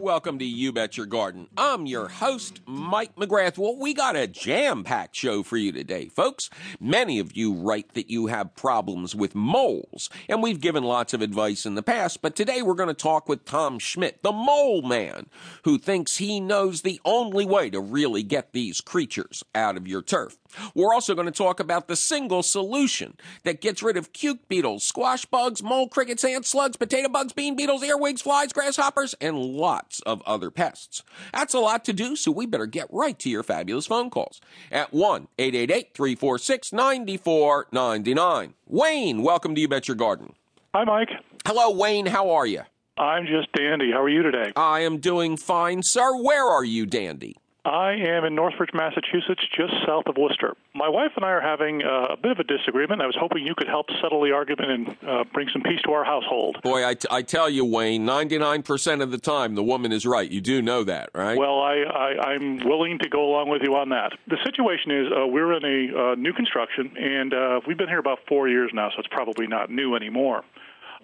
Welcome to You Bet Your Garden. I'm your host, Mike McGrath. Well, we got a jam packed show for you today, folks. Many of you write that you have problems with moles, and we've given lots of advice in the past, but today we're going to talk with Tom Schmidt, the mole man, who thinks he knows the only way to really get these creatures out of your turf. We're also going to talk about the single solution that gets rid of cuke beetles, squash bugs, mole crickets, ants, slugs, potato bugs, bean beetles, earwigs, flies, grasshoppers, and lots of other pests. That's a lot to do, so we better get right to your fabulous phone calls at 1 888 346 9499. Wayne, welcome to You Bet Your Garden. Hi, Mike. Hello, Wayne. How are you? I'm just dandy. How are you today? I am doing fine, sir. Where are you, Dandy? I am in Northbridge, Massachusetts, just south of Worcester. My wife and I are having uh, a bit of a disagreement. I was hoping you could help settle the argument and uh, bring some peace to our household. Boy, I, t- I tell you, Wayne, 99% of the time the woman is right. You do know that, right? Well, I, I, I'm willing to go along with you on that. The situation is uh, we're in a uh, new construction, and uh, we've been here about four years now, so it's probably not new anymore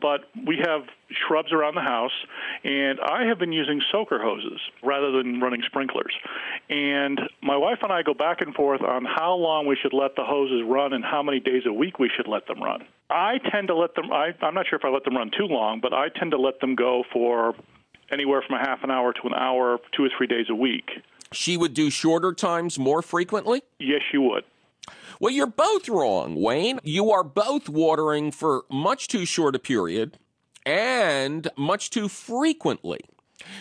but we have shrubs around the house, and I have been using soaker hoses rather than running sprinklers. And my wife and I go back and forth on how long we should let the hoses run and how many days a week we should let them run. I tend to let them, I, I'm not sure if I let them run too long, but I tend to let them go for anywhere from a half an hour to an hour, two or three days a week. She would do shorter times more frequently? Yes, she would. Well, you're both wrong, Wayne. You are both watering for much too short a period and much too frequently.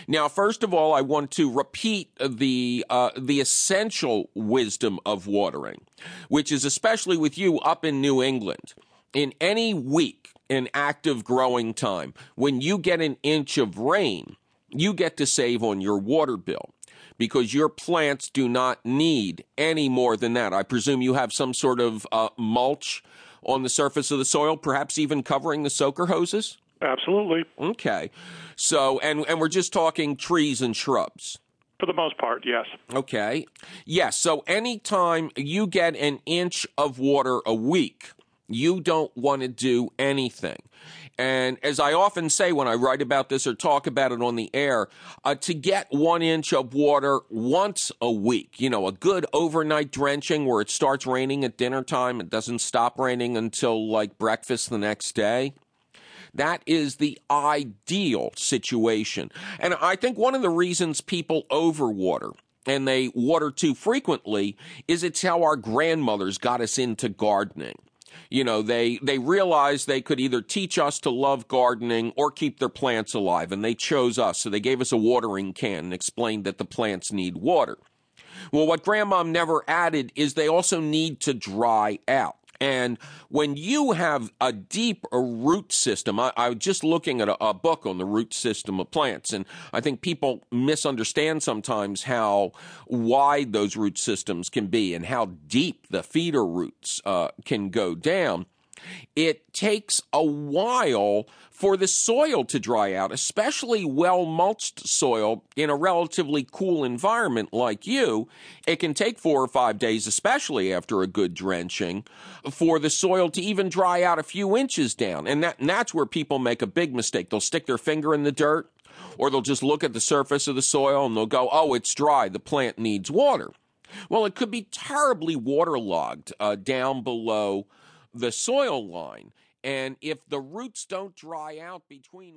Now, first of all, I want to repeat the uh, the essential wisdom of watering, which is especially with you up in New England. In any week in active growing time, when you get an inch of rain, you get to save on your water bill because your plants do not need any more than that. I presume you have some sort of uh, mulch on the surface of the soil, perhaps even covering the soaker hoses? Absolutely. Okay. So, and, and we're just talking trees and shrubs. For the most part, yes. Okay. Yes. So anytime you get an inch of water a week, you don't want to do anything. And as I often say when I write about this or talk about it on the air, uh, to get one inch of water once a week, you know, a good overnight drenching where it starts raining at dinner time, it doesn't stop raining until like breakfast the next day. That is the ideal situation. And I think one of the reasons people overwater and they water too frequently is it's how our grandmothers got us into gardening you know they they realized they could either teach us to love gardening or keep their plants alive and they chose us. So they gave us a watering can and explained that the plants need water. Well what grandmom never added is they also need to dry out and when you have a deep root system, I, I was just looking at a, a, book on the root system of plants, and I think people misunderstand sometimes how wide those root systems can be and how deep the feeder roots uh, can go down. It takes a while for the soil to dry out, especially well mulched soil in a relatively cool environment like you. It can take four or five days, especially after a good drenching, for the soil to even dry out a few inches down. And, that, and that's where people make a big mistake. They'll stick their finger in the dirt or they'll just look at the surface of the soil and they'll go, oh, it's dry. The plant needs water. Well, it could be terribly waterlogged uh, down below the soil line. And if the roots don't dry out between